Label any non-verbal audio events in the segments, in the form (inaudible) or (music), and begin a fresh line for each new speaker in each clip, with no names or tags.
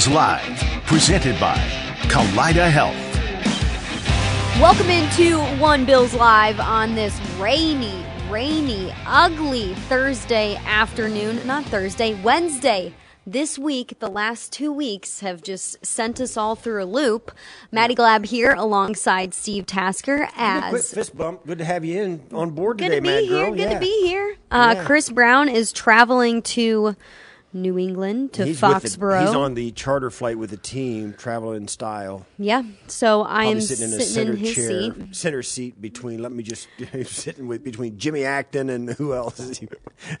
Bills Live, presented by Kaleida Health.
Welcome into One Bills Live on this rainy, rainy, ugly Thursday afternoon. Not Thursday, Wednesday. This week, the last two weeks have just sent us all through a loop. Maddy Glab here alongside Steve Tasker
Quick
as
fist bump. Good to have you in on board
good
today,
to be
Mad
here.
Girl.
Good
yeah.
to be here. Uh,
Yeah.
Chris Brown is traveling to New England to
He's with the-
Foxborough.
he's on the charter flight with the team, traveling in style.
yeah, so I am
sitting in a
sitting
center
in his
chair,
seat.
center seat between. Let me just (laughs) sitting with between Jimmy Acton and who else is he?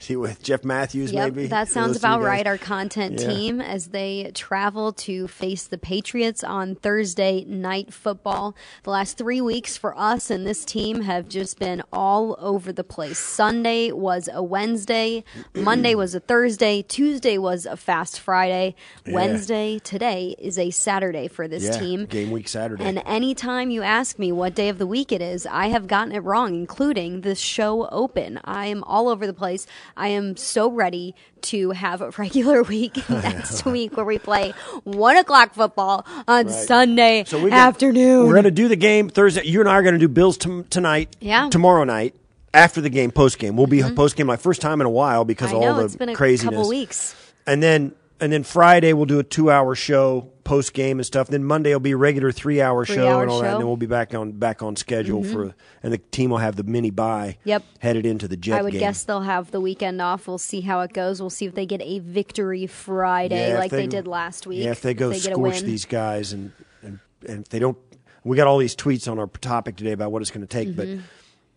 Is he with Jeff Matthews?
Yep,
maybe
that sounds about right. Our content
Yeah.
team as they travel to face the Patriots on Thursday night football. The last three weeks for us and this team have just been all over the place. Sunday was a Wednesday, Monday was a Thursday, Tuesday was a fast Friday, Wednesday today is a Saturday for this
Yeah,
team.
game week Saturday.
And anytime you ask me what day of the week it is, I have gotten it wrong, including the show open. I am all over the place. I am so ready to have a (laughs) regular week (laughs) next week where we play one o'clock football on Sunday
So we
afternoon.
We're going to do the game Thursday. You and I are going to do Bills t- tonight.
Yeah.
Tomorrow night after the game, post game. We'll be post game my first time in a while because
I
of
know
all the
it's been a
craziness.
couple weeks.
And then and then Friday we'll do a two hour show post game and stuff. Then Monday will be a regular three hour show and all that.
show. Mm-hmm.
And then we'll be back on back on schedule for and the team will have the mini bye.
Yep.
Headed into the Jet
I would
game.
guess they'll have the weekend off. We'll see how it goes. We'll see if they get a victory Friday
Yeah,
like they, did last week.
Yeah, if they go
get a
scorch these guys and, and and if they don't, we got all these tweets on our topic today about what it's going to take.
Mm-hmm.
But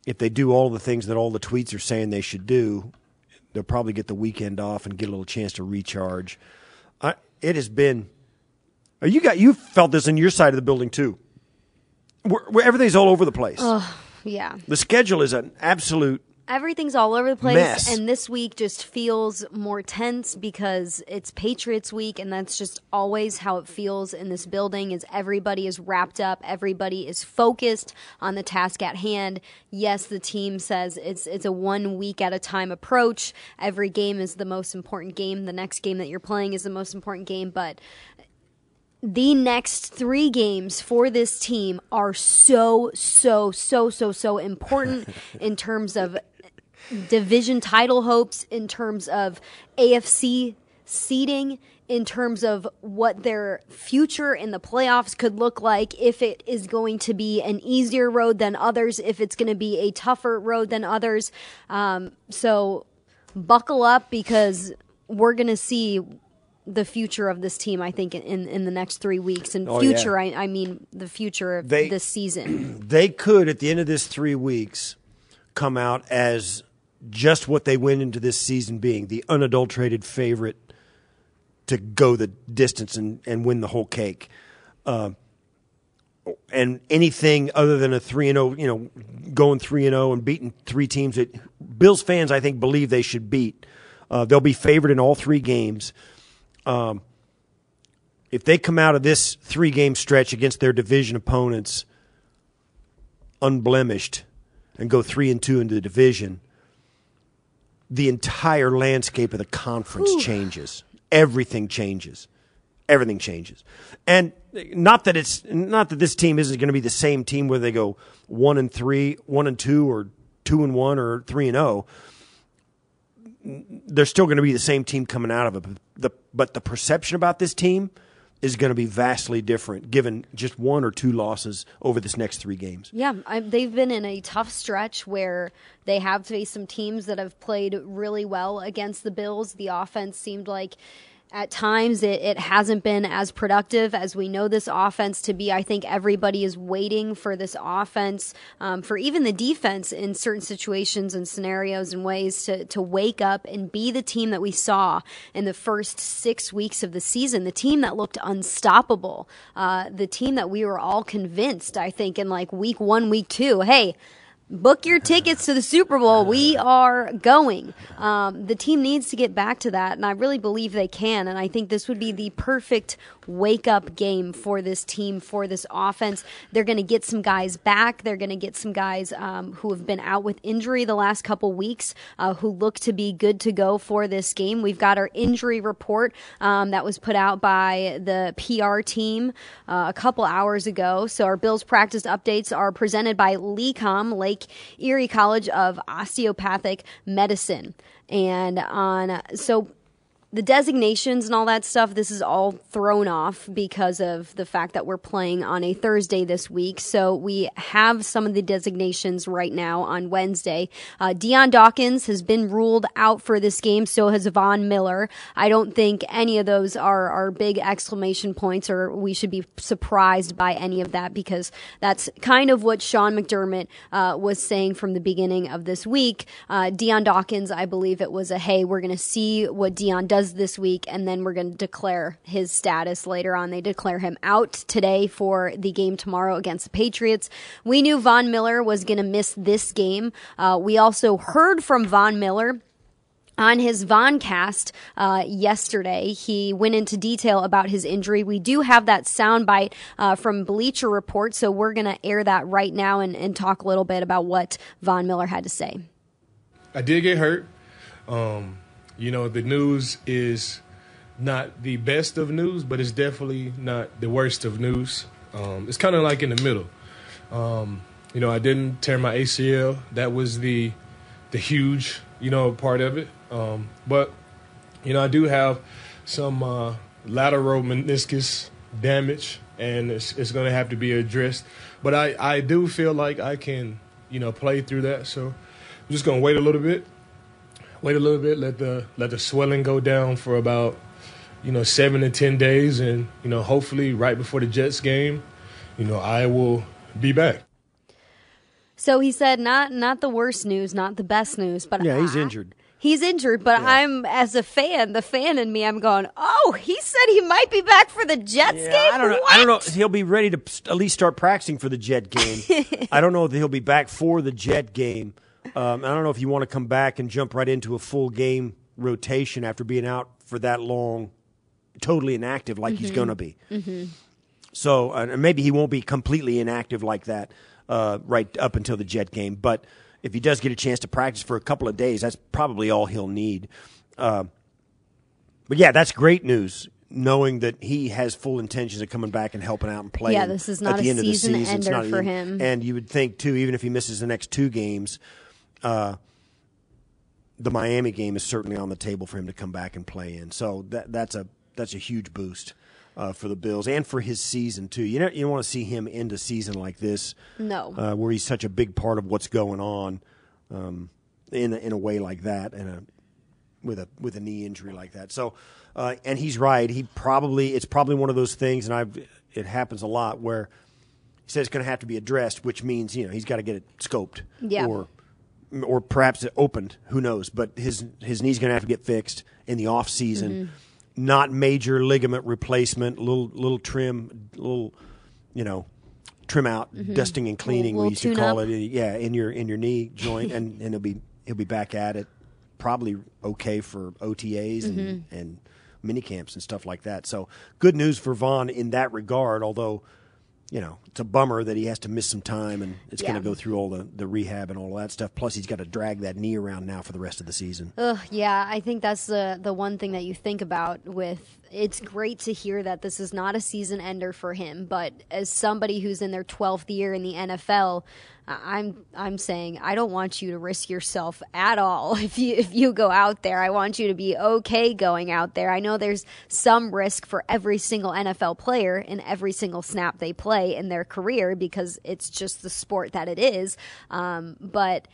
if they do all the things that all the tweets are saying they should do, they'll probably get the weekend off and get a little chance to recharge. I, it has been. You got you felt this in your side of the building too. Where, where everything's all over the place.
Yeah.
The schedule is an absolute.
Everything's all over the place,
Mess.
and this week just feels more tense because it's Patriots week, and that's just always how it feels in this building. Is everybody is wrapped up, everybody is focused on the task at hand. Yes, the team says it's it's a one week at a time approach. Every game is the most important game. The next game that you're playing is the most important game, but the next three games for this team are so, so, so, so, so important (laughs) in terms of division title hopes, in terms of AFC seeding, in terms of what their future in the playoffs could look like, if it is going to be an easier road than others, if it's going to be a tougher road than others. Um, so buckle up because we're going to see the future of this team, I think, in, in the next three weeks. And
Oh, yeah.
future, I, I mean the future of
They-
this season. (clears throat)
they could at the end of this three weeks come out as just what they went into this season being the unadulterated favorite to go the distance and, and win the whole cake. Uh, and anything other than a three and zero, you know, going three and zero and beating three teams that Bills fans I think believe they should beat. Uh, they'll be favored in all three games. Um, if they come out of this three game stretch against their division opponents unblemished and go three and two into the division, the entire landscape of the conference changes. Everything changes. Everything changes. And not that it's not that this team isn't going to be the same team where they go one and three, one and two, or two and one, or three and zero. They're still going to be the same team coming out of it. But the, but the perception about this team is going to be vastly different given just one or two losses over this next three games.
Yeah, I, they've been in a tough stretch where they have faced some teams that have played really well against the Bills. The offense seemed like at times it, it hasn't been as productive as we know this offense to be. I think everybody is waiting for this offense, um, for even the defense in certain situations and scenarios and ways to, to wake up and be the team that we saw in the first six weeks of the season, the team that looked unstoppable, uh, the team that we were all convinced, I think, in like week one, week two, hey, book your tickets to the Super Bowl. We are going. Um, the team needs to get back to that, and I really believe they can. And I think this would be the perfect wake up game for this team, for this offense. They're going to get some guys back. They're going to get some guys um, who have been out with injury the last couple weeks uh, who look to be good to go for this game. We've got our injury report um, that was put out by the PR team uh, a couple hours ago. So our Bills practice updates are presented by LECOM, Lake Erie College of Osteopathic Medicine. And on, so the designations and all that stuff, this is all thrown off because of the fact that we're playing on a Thursday this week. So we have some of the designations right now on Wednesday. Uh, Dion Dawkins has been ruled out for this game. So has Von Miller. I don't think any of those are, are big exclamation points or we should be surprised by any of that because that's kind of what Sean McDermott uh, was saying from the beginning of this week. Uh, Dion Dawkins, I believe it was a, hey, we're going to see what Dion does this week, and then we're going to declare his status later on. They declare him out today for the game tomorrow against the Patriots. We knew Von Miller was going to miss this game. Uh, we also heard from Von Miller on his Voncast uh, yesterday, he went into detail about his injury. We do have that soundbite uh, from Bleacher Report, so we're going to air that right now and, and, talk a little bit about what Von Miller had to say.
I did get hurt. Um, you know, the news is not the best of news, but it's definitely not the worst of news. Um, it's kind of like in the middle. Um, you know, I didn't tear my ACL. That was the the huge, you know, part of it. Um, but you know, I do have some uh, lateral meniscus damage, and it's, it's going to have to be addressed. But I, I do feel like I can, you know, play through that. So I'm just going to wait a little bit wait a little bit, let the let the swelling go down for about you know seven to ten days, and you know hopefully right before the Jets game, you know I will be back.
So he said, not not the worst news, not the best news, but
yeah, he's I, injured.
He's injured, but yeah. I'm as a fan, the fan in me, I'm going. Oh, he said he might be back for the Jets
yeah,
game.
I don't know.
What?
I don't know. He'll be ready to at least start practicing for the Jet game. (laughs) I don't know if he'll be back for the Jet game. Um, I don't know if you want to come back and jump right into a full game rotation after being out for that long, totally inactive like mm-hmm. he's going to be.
Mm-hmm.
So, uh, maybe he won't be completely inactive like that uh, right up until the Jet game. But if he does get a chance to practice for a couple of days, that's probably all he'll need. Uh, but yeah, that's great news knowing that he has full intentions of coming back and helping out and playing.
Yeah, this is not
at the
a
end
season
of the season.
ender for him.
And you would think too, even if he misses the next two games, uh, the Miami game is certainly on the table for him to come back and play in. So that that's a that's a huge boost uh, for the Bills and for his season too. You know, you don't want to see him end a season like this.
No,
uh, where he's such a big part of what's going on um, in a, in a way like that, and a with a with a knee injury like that. So, uh, and he's right. He probably it's probably one of those things, and I've it happens a lot where he says it's going to have to be addressed, which means you know he's got to get it scoped
yeah.
or or perhaps it opened. Who knows? But his his knee's going to have to get fixed in the off season. Mm-hmm. Not major ligament replacement. Little little trim. Little you know trim out, mm-hmm. dusting and cleaning.
we
used to call
up.
it. Yeah, in your in your knee joint, and and he'll be he'll be back at it. Probably okay for OTAs and
mm-hmm.
and mini camps and stuff like that. So good news for Von in that regard. Although you know, it's a bummer that he has to miss some time and it's
Yeah.
going to go through all the, the rehab and all that stuff. Plus, he's got to drag that knee around now for the rest of the season.
Ugh, yeah, I think that's the the one thing that you think about with it's great to hear that this is not a season ender for him. But as somebody who's in their 12th year in the NFL, I'm I'm saying I don't want you to risk yourself at all (laughs) if you if you go out there. I want you to be okay going out there. I know there's some risk for every single NFL player in every single snap they play in their career because it's just the sport that it is. Um, but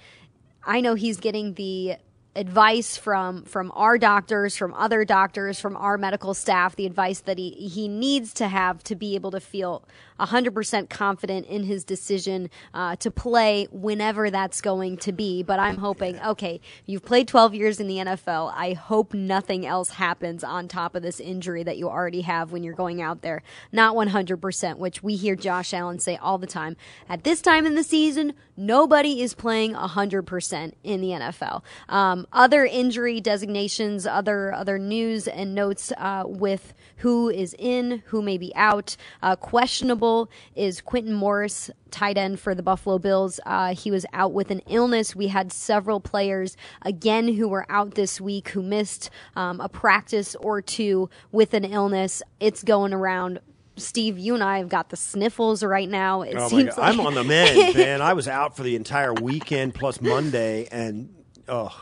I know he's getting the advice from from our doctors, from other doctors, from our medical staff, the advice that he he needs to have to be able to feel 100% confident in his decision uh, to play whenever that's going to be. But I'm hoping, okay, you've played 12 years in the NFL. I hope nothing else happens on top of this injury that you already have when you're going out there. Not 100%, which we hear Josh Allen say all the time. At this time in the season, nobody is playing 100% in the NFL. Um, other injury designations, other other news and notes uh, with who is in, who may be out. Uh, questionable is Quintin Morris, tight end for the Buffalo Bills. Uh, he was out with an illness. We had several players again who were out this week who missed um, a practice or two with an illness. It's going around. Steve, you and I have got the sniffles right now. It
Oh my
seems like
I'm on the mend, (laughs) man. I was out for the entire weekend plus Monday, and oh,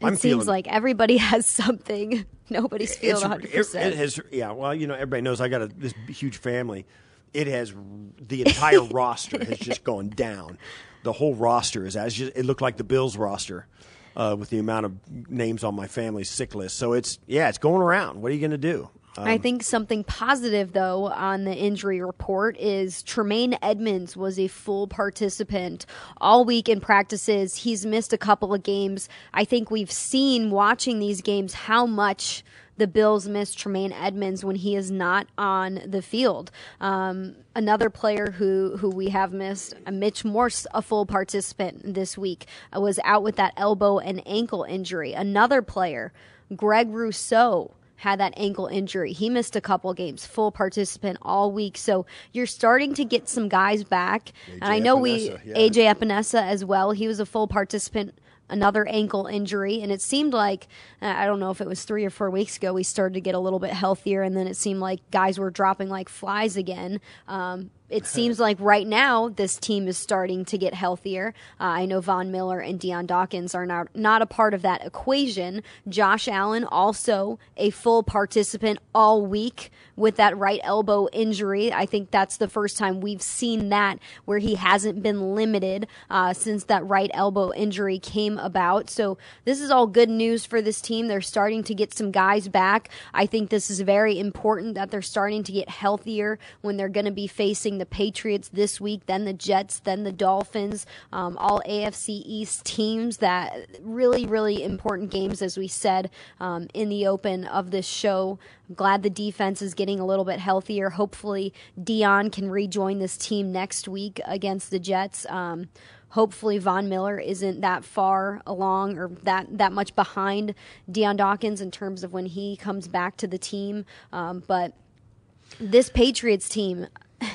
it
I'm
seems
feeling
like everybody (laughs) has something. Nobody's feeling
it's-
100.
it,
percent
has, yeah. Well, you know, everybody knows I got a, this huge family. It has the entire (laughs) roster has just gone down. The whole roster is as just, it looked like the Bills roster uh, with the amount of names on my family's sick list. So it's yeah, it's going around. What are you going to do?
I think something positive, though, on the injury report is Tremaine Edmunds was a full participant all week in practices. He's missed a couple of games. I think we've seen watching these games how much the Bills miss Tremaine Edmunds when he is not on the field. Um, another player who who we have missed, uh, Mitch Morse, a full participant this week, uh, was out with that elbow and ankle injury. Another player, Greg Rousseau had that ankle injury. He missed a couple games, full participant all week. So you're starting to get some guys back. and I know we
yeah.
AJ Epenesa as well. He was a full participant. Another ankle injury, and it seemed like I don't know if it was three or four weeks ago we started to get a little bit healthier, and then it seemed like guys were dropping like flies again. Um, it seems (laughs) like right now this team is starting to get healthier. Uh, I know Von Miller and Dion Dawkins are not not a part of that equation. Josh Allen also a full participant all week with that right elbow injury. I think that's the first time we've seen that where he hasn't been limited uh, since that right elbow injury came about. So this is all good news for this team. They're starting to get some guys back. I think this is very important that they're starting to get healthier when they're going to be facing the Patriots this week, then the Jets, then the Dolphins, um, all AFC East teams that really, really important games, as we said um, in the open of this show. I'm glad the defense is getting a little bit healthier. Hopefully, Dion can rejoin this team next week against the Jets. Um, hopefully Von Miller isn't that far along or that that much behind Dion Dawkins in terms of when he comes back to the team. Um, but this Patriots team. (laughs)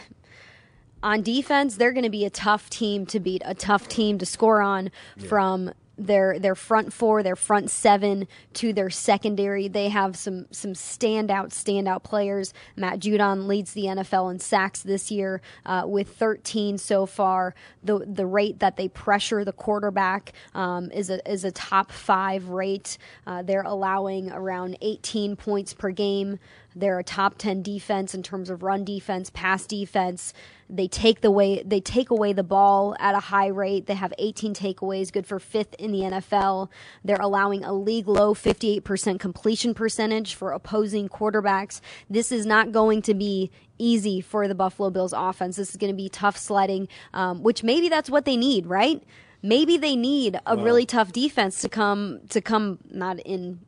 On defense, they're going to be a tough team to beat, a tough team to score on from their their front four, their front seven to their secondary. They have some some standout standout players. Matt Judon leads the NFL in sacks this year uh, with 13 so far. The the rate that they pressure the quarterback um, is a is a top five rate. Uh, they're allowing around 18 points per game. They're a top 10 defense in terms of run defense, pass defense. They take the way they take away the ball at a high rate. They have 18 takeaways, good for fifth in the NFL. They're allowing a league low 58% completion percentage for opposing quarterbacks. This is not going to be easy for the Buffalo Bills offense. This is going to be tough sledding, um, which maybe that's what they need, right? Maybe they need a really tough defense to come to come not in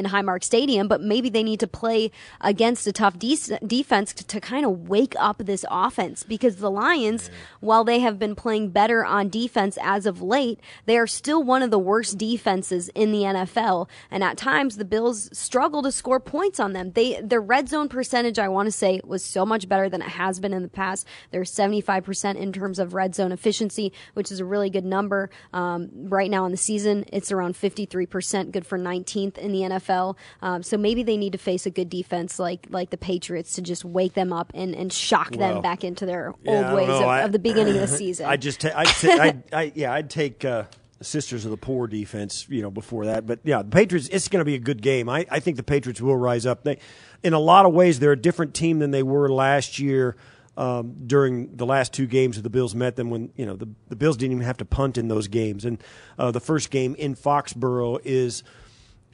in Highmark Stadium, but maybe they need to play against a tough de- defense to, to kind of wake up this offense because the Lions, while they have been playing better on defense as of late, they are still one of the worst defenses in the NFL. And at times, the Bills struggle to score points on them. They their red zone percentage, I want to say, was so much better than it has been in the past. They're 75% in terms of red zone efficiency, which is a really good number. Um, right now in the season, it's around 53%, good for 19th in the NFL. NFL. Um, so maybe they need to face a good defense like like the Patriots to just wake them up and, and shock
Well,
them back into their
Yeah,
old ways of.
I-
of the beginning of the season. (laughs)
I just, ta- I'd, ta- I'd, I, yeah, I'd take uh, Sisters of the Poor defense, you know, before that. But yeah, the Patriots. It's going to be a good game. I, I think the Patriots will rise up. They, in a lot of ways, they're a different team than they were last year. Um, during the last two games that the Bills met them, when you know the the Bills didn't even have to punt in those games, and uh, the first game in Foxborough is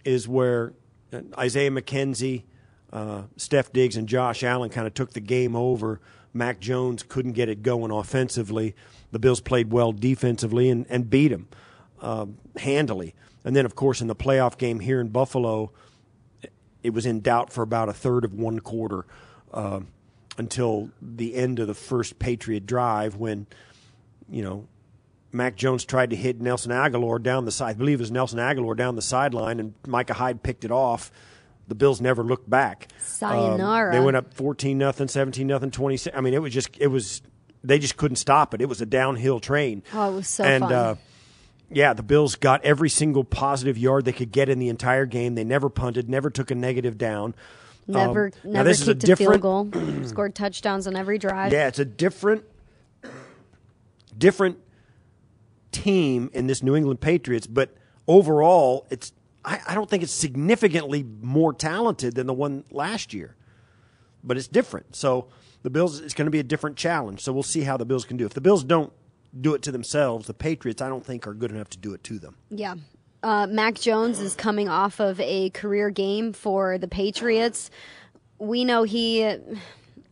is where uh, Isaiah McKenzie, uh, Stef Diggs, and Josh Allen kind of took the game over. Mac Jones couldn't get it going offensively. The Bills played well defensively and, and beat him um, handily. And then, of course, in the playoff game here in Buffalo, it was in doubt for about a third of one quarter uh, until the end of the first Patriot drive when, you know, Mac Jones tried to hit Nelson Agholor down the side. I believe it was Nelson Agholor down the sideline, and Micah Hyde picked it off. The Bills never looked back. Um, they went up fourteen nothing, seventeen nothing, twenty six. I mean, it was just it was they just couldn't stop it. It was a downhill train.
Oh, it was so
and,
fun.
Uh, yeah, the Bills got every single positive yard they could get in the entire game. They never punted, never took a negative down.
never
Um, now
never
this is a
kicked a, field
different-
goal. (clears throat) Scored touchdowns on every drive.
Yeah, it's a different, different team in this New England Patriots, but overall, it's I, I don't think it's significantly more talented than the one last year, but it's different. So the Bills, it's going to be a different challenge. So we'll see how the Bills can do. If the Bills don't do it to themselves, the Patriots, I don't think are good enough to do it to them.
Yeah. Uh, Mac Jones is coming off of a career game for the Patriots. We know he,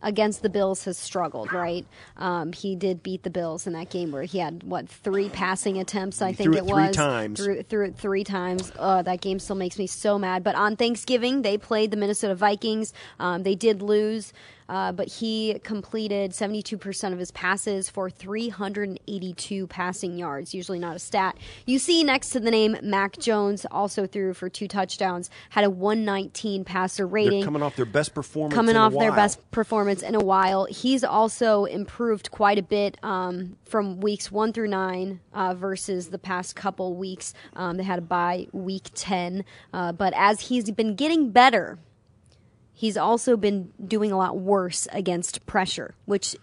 against the Bills, has struggled, right? Um, he did beat the Bills in that game where he had, what, three passing attempts, I
He
think it
it three times.
Threw, threw it three times. Uh, that game still makes me so mad. But on Thanksgiving, they played the Minnesota Vikings. Um, they did lose. Uh, but he completed 72% of his passes for 382 passing yards. Usually not a stat. You see next to the name Mac Jones also threw for two touchdowns, had a 119 passer rating.
They're coming off their best performance.
Coming
in a
off their best performance in a while. He's also improved quite a bit um, from weeks one through nine uh, versus the past couple weeks. Um, they had a bye week 10. Uh, but as he's been getting better, he's also been doing a lot worse against pressure, which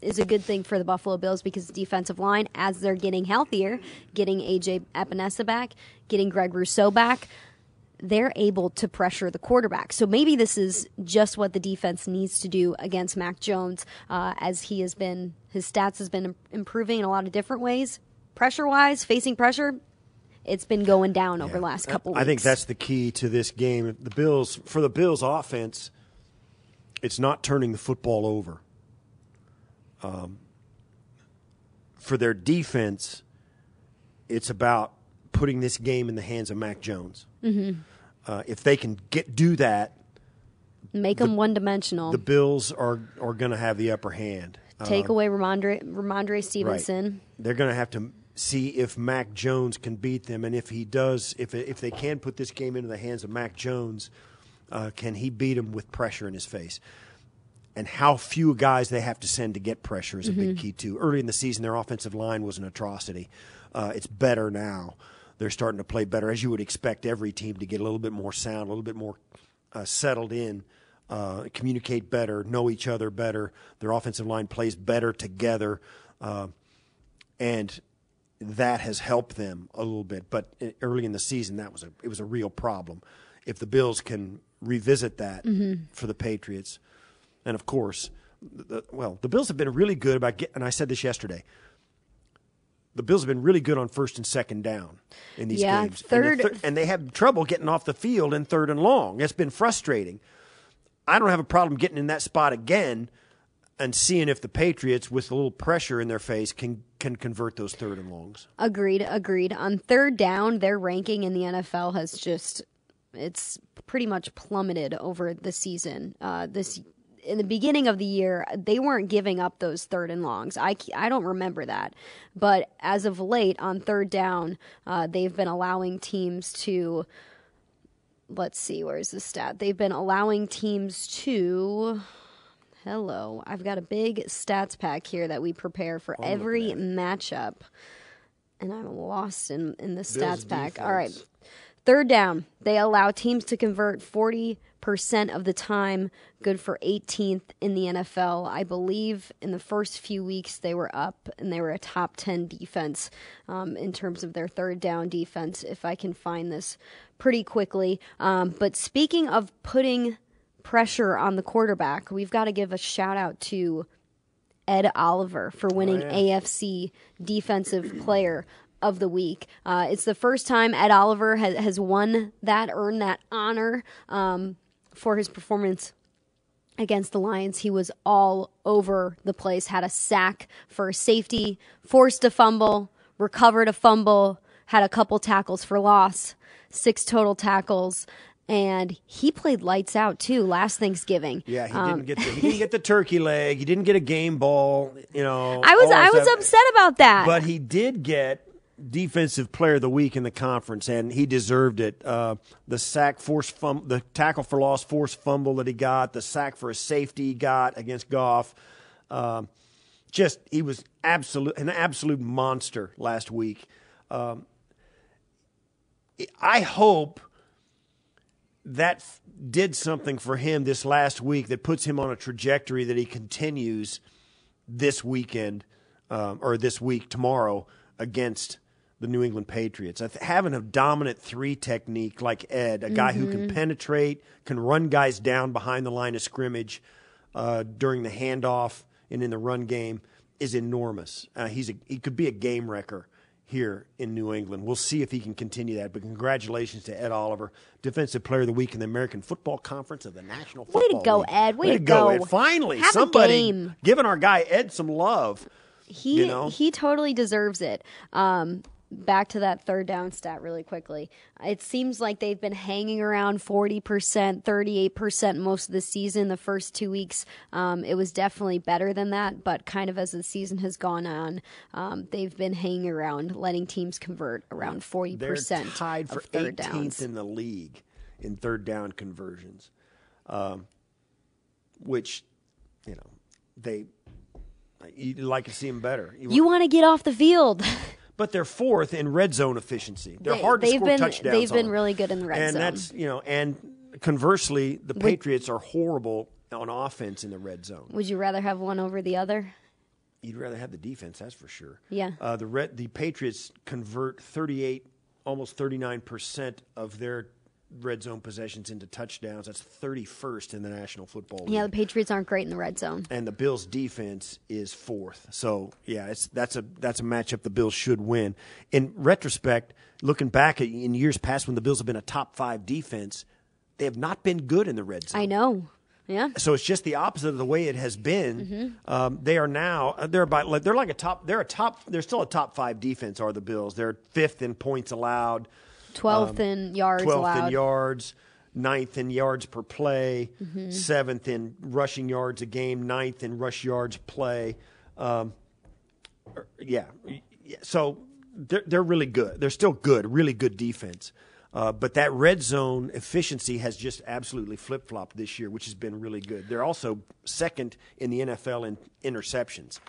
is a good thing for the Buffalo Bills because defensive line, as they're getting healthier, getting AJ Epenesa back, getting Greg Rousseau back, they're able to pressure the quarterback. So maybe this is just what the defense needs to do against Mac Jones, uh, as he has been, his stats has been improving in a lot of different ways. Pressure wise, facing pressure, it's been going down over the last couple weeks.
I think that's the key to this game. The Bills for the Bills offense, it's not turning the football over. Um, for their defense, it's about putting this game in the hands of Mac Jones.
Mhm.
Uh, if they can get do that,
make them one dimensional.
the Bills are are going to have the upper hand.
Take
Uh,
away Rhamondre, Rhamondre Stevenson.
they're going to have to see if Mac Jones can beat them, and if he does, if if they can put this game into the hands of Mac Jones, uh, can he beat him with pressure in his face? And how few guys they have to send to get pressure is a big
Mhm.
key too. Early in the season, their offensive line was an atrocity. Uh, it's better now. They're starting to play better, as you would expect every team to get a little bit more sound, a little bit more uh, settled in, uh, communicate better, know each other better. Their offensive line plays better together, uh, and that has helped them a little bit. But early in the season, that was a it was a real problem. If the Bills can revisit that
Mhm.
for the Patriots, and of course, the, well, the Bills have been really good about getting. And I said this yesterday. The Bills have been really good on first and second down in these
Yeah,
games,
third-
and, the thir- and they have trouble getting off the field in third and long. It's been frustrating. I don't have a problem getting in that spot again and seeing if the Patriots, with a little pressure in their face, can can convert those third and longs.
Agreed, agreed. On third down, their ranking in the NFL has just it's pretty much plummeted over the season. Uh, this in the beginning of the year, they weren't giving up those third and longs. I, I don't remember that, but as of late on third down, uh, they've been allowing teams to. Let's see, where's the stat? They've been allowing teams to. Hello, I've got a big stats pack here that we prepare for
I'm
every
at
matchup, and I'm lost in in the
Bills
stats pack. All right. Third down, they allow teams to convert 40% of the time, good for 18th in the NFL. I believe in the first few weeks they were up and they were a top 10 defense um, in terms of their third down defense, if I can find this pretty quickly. Um, but speaking of putting pressure on the quarterback, we've got to give a shout out to Ed Oliver for winning AFC Defensive Player of the Week. Uh, it's the first time Ed Oliver has, has won that, earned that honor um, for his performance against the Lions. He was all over the place, had a sack for safety, forced a fumble, recovered a fumble, had a couple tackles for loss, six total tackles. And he played lights out too last Thanksgiving.
Yeah, he
Um,
didn't get the he (laughs) didn't get the turkey leg. He didn't get a game ball. You know,
I was I was
stuff.
upset about that.
But he did get defensive player of the week in the conference, and he deserved it. Uh, the sack force fum- the tackle for loss force fumble that he got, the sack for a safety he got against Goff. Um, just he was absolute an absolute monster last week. Um, I hope that f- did something for him this last week that puts him on a trajectory that he continues this weekend um, or this week tomorrow against the New England Patriots. I th- Having a dominant three technique like Ed, a guy who can penetrate, can run guys down behind the line of scrimmage uh, during the handoff and in the run game, is enormous. Uh, he's a, he could be a game wrecker here in New England. We'll see if he can continue that. But congratulations to Ed Oliver, Defensive Player of the Week in the American Football Conference of the National Football League.
Way to go,
League.
Ed. Way to
to
go.
Ed. Finally,
Have
somebody giving our guy Ed some love.
he
you know?
he totally deserves it. Um, back to that third down stat really quickly. It seems like they've been hanging around forty percent, thirty eight percent most of the season. The first two weeks, um, it was definitely better than that, but kind of as the season has gone on, um, they've been hanging around, letting teams convert around 40%.
They're tied for
of third
18th
downs.
in the league in third down conversions, um, which you know they you'd like to see them better.
You want to get off the field. (laughs)
but they're fourth in red zone efficiency. They're
They-
hard to score
been-
touchdowns.
they've been
on.
really good in the red
and
zone.
that's you know, and conversely, the Patriots are horrible on offense in the red zone.
Would you rather have one over the other?
You'd rather have the defense, that's for sure.
Yeah.
Uh, the red, the Patriots convert 38, almost 39 percent of their red zone possessions into touchdowns. That's 31st in the National Football League.
Yeah, the Patriots aren't great in the red zone.
and the Bills' defense is fourth. So yeah, it's that's a that's a matchup the Bills should win. In retrospect, looking back at, in years past when the Bills have been a top five defense, they have not been good in the red zone.
I know. Yeah.
So it's just the opposite of the way it has been. Um, they are now uh, they're about they're like a top they're a top they're still a top five defense. Are the Bills? They're fifth in points allowed,
12th in yards
twelfth
allowed.
in yards, ninth in yards per play,
Mm-hmm.
seventh in rushing yards a game, ninth in rush yards play. Um, er, yeah, yeah. so they're they're really good. They're still good, really good defense. Uh, but that red zone efficiency has just absolutely flip flopped this year, which has been really good. They're also second in the NFL in interceptions.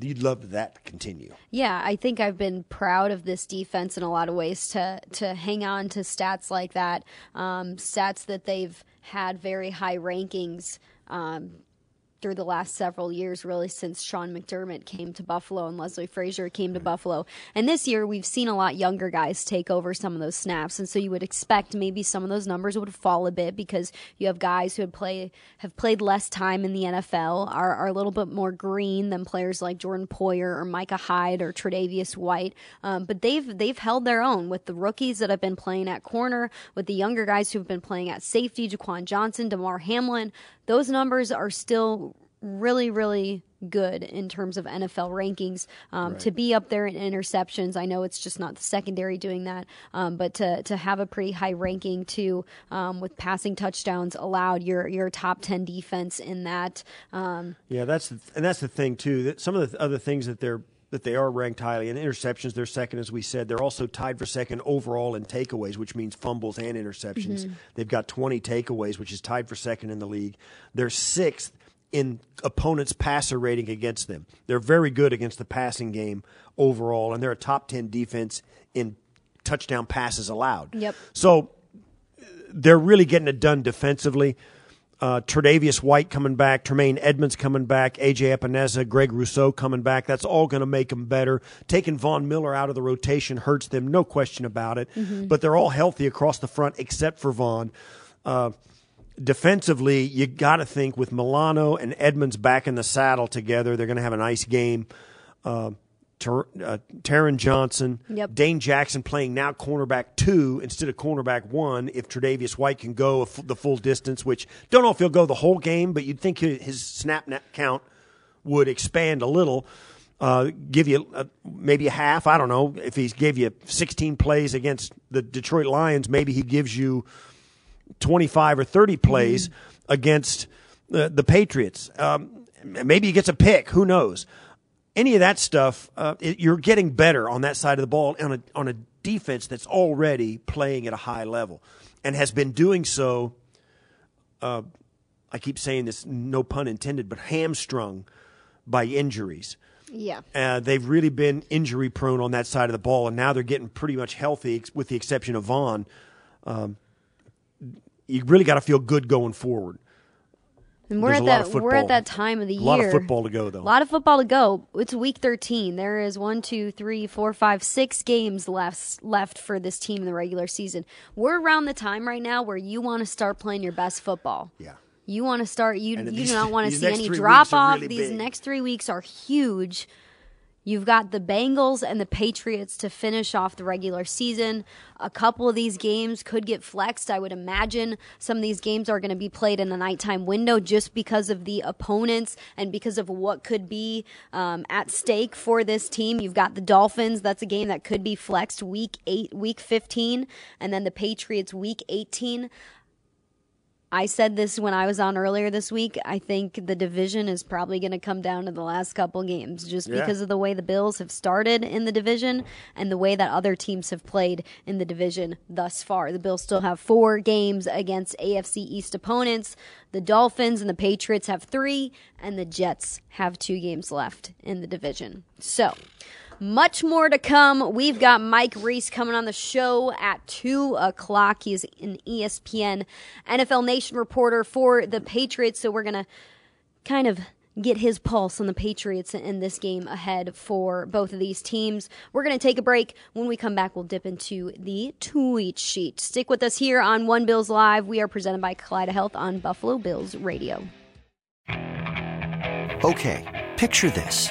You'd love that to continue.
Yeah, I think I've been proud of this defense in a lot of ways to to hang on to stats like that, um, stats that they've had very high rankings um, through the last several years, really since Sean McDermott came to Buffalo and Leslie Frazier came to Buffalo. And this year, we've seen a lot younger guys take over some of those snaps, and so you would expect maybe some of those numbers would fall a bit because you have guys who had play have played less time in the NFL, are, are a little bit more green than players like Jordan Poyer or Micah Hyde or Tre'Davious White. Um, but they've they've held their own with the rookies that have been playing at corner, with the younger guys who've been playing at safety, Jaquan Johnson, Damar Hamlin. Those numbers are still really, really good in terms of NFL rankings. Um, To be up there in interceptions, I know it's just not the secondary doing that, um, but to, to have a pretty high ranking too um, with passing touchdowns allowed, you're, you're top 10 defense in that. Um,
Yeah, that's the, and that's the thing too. That some of the other things that they're that they are ranked highly in interceptions. They're second, as we said. They're also tied for second overall in takeaways, which means fumbles and interceptions. They've got 20 takeaways, which is tied for second in the league. They're sixth in opponents' passer rating against them. They're very good against the passing game overall, and they're a top 10 defense in touchdown passes allowed.
Yep.
So they're really getting it done defensively. Uh, Tre'Davious White coming back, Tremaine Edmunds coming back, AJ Epenesa, Greg Rousseau coming back. That's all going to make them better. Taking Von Miller out of the rotation hurts them, no question about it. But they're all healthy across the front except for Von. Uh, defensively, you got to think with Milano and Edmunds back in the saddle together, they're going to have a nice game. Uh, Ter- uh, Taron Johnson,
Yep.
Dane Jackson playing now cornerback two instead of cornerback one. If Tre'Davious White can go a f- the full distance, which don't know if he'll go the whole game, but you'd think his snap na- count would expand a little. Uh, give you uh, maybe a half. I don't know if he gave you 16 plays against the Detroit Lions. Maybe he gives you 25 or 30 plays against the, the Patriots. Um, maybe he gets a pick. Who knows? Any of that stuff, uh, it, you're getting better on that side of the ball on a, on a defense that's already playing at a high level and has been doing so. Uh, I keep saying this, no pun intended, but hamstrung by injuries.
Yeah.
Uh, they've really been injury prone on that side of the ball, and now they're getting pretty much healthy, with the exception of Von. Um, you really got to feel good going forward.
And we're
There's
at that we're at that time of the year.
A lot of football to go, though.
A lot of football to go. It's week thirteen. There is one, two, three, four, five, six games left left for this team in the regular season. We're around the time right now where you want to start playing your best football.
Yeah.
You want to start. You
And
you
these-
do not (laughs) want to see any drop off.
really
These
big.
next three weeks are huge. You've got the Bengals and the Patriots to finish off the regular season. A couple of these games could get flexed. I would imagine some of these games are going to be played in the nighttime window just because of the opponents and because of what could be um, at stake for this team. You've got the Dolphins. That's a game that could be flexed week eight, week 15, and then the Patriots week 18. I said this when I was on earlier this week. I think the division is probably going to come down to the last couple games just
Yeah.
because of the way the Bills have started in the division and the way that other teams have played in the division thus far. The Bills still have four games against AFC East opponents. The Dolphins and the Patriots have three, and the Jets have two games left in the division. So, much more to come. We've got Mike Reiss coming on the show at 2 o'clock. He's an ESPN NFL Nation reporter for the Patriots. So we're going to kind of get his pulse on the Patriots in this game ahead for both of these teams. We're going to take a break. When we come back, we'll dip into the tweet sheet. Stick with us here on One Bills Live. We are presented by Kaleida Health on Buffalo Bills Radio.
Okay, picture this.